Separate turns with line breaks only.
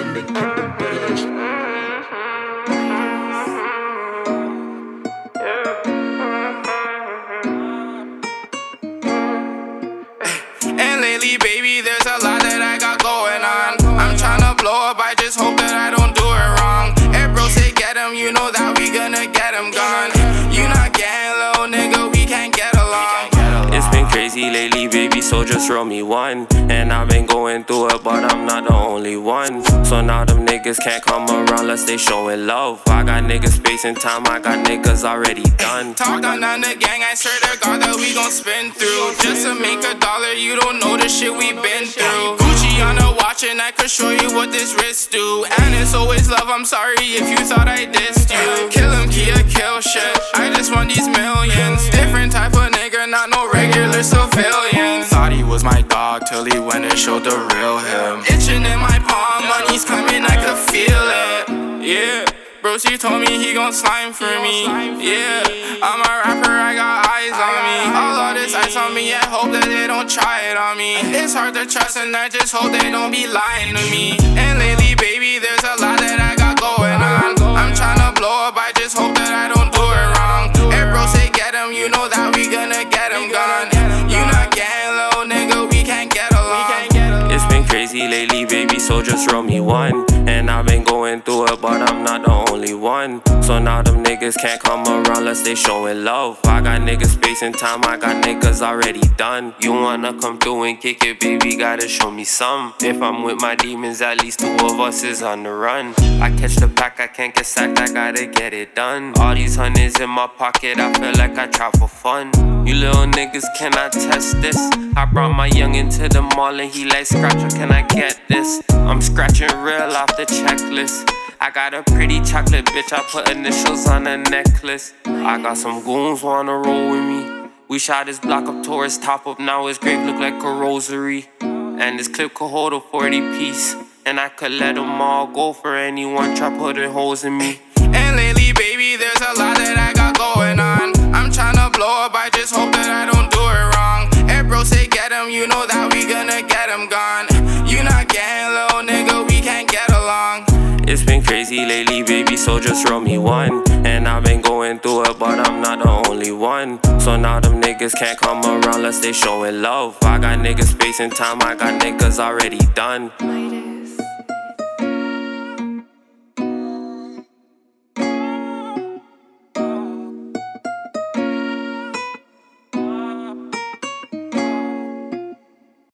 and keep the.
And lately, baby, there's a lot that I got going on. I'm tryna blow up, I just hope that I don't do it wrong. Hey, bro, say you know that we gonna get him gone. You not getting little nigga,
crazy lately, baby, so just roll me one. And I've been going through it, but I'm not the only one. So now them niggas can't come around unless they showing love. I got niggas spacing time, I got niggas already done.
Talk on the gang, I swear to God that we gon' spin through. Just to make a dollar, you don't know the shit we been through. Gucci on a watch, and I could show you what this wrist do. And it's always love, I'm sorry if you thought I dissed no regular civilian. Thought he was my dog till he went and showed the real him. Itching in my palm, money's coming, I could feel it. Yeah. Bro, she told me he gon' slime for me. Yeah, I'm a rapper, I got eyes on me. All of this ice on me, I hope that they don't try it on me. It's hard to trust, and I just hope they don't be lying to me. And lately, baby, there's a lot
crazy lately, baby, so just roll me one. And I've been going through it, but I'm not the only one. So now them niggas can't come around unless they showing love. I got niggas spacing time, I got niggas already done. You wanna come through and kick it, baby, gotta show me some. If I'm with my demons, at least two of us is on the run. I catch the pack, I can't get sacked, I gotta get it done. All these hundreds in my pocket, I feel like I trap for fun. You little niggas can cannot test this. I brought my youngin' to the mall and he like scratcher, can I get this? I'm scratching real off the checklist. I got a pretty chocolate bitch, I put initials on a necklace. I got some goons wanna roll with me. We shot this block up towards top up, now his grave look like a rosary. And this clip could hold a 40 piece. And I could let them all go for anyone try putting holes in me.
And lately, baby, there's a lot that I got going on. I'm tryna blow up, I just hope that I don't do it wrong. Hey, bro, say get him, you know that we gonna get him gone.
Crazy lately, baby, so just roll me one. And I've been going through it, but I'm not the only one. So now them niggas can't come around unless they showing love. I got niggas spacing time, I got niggas already done.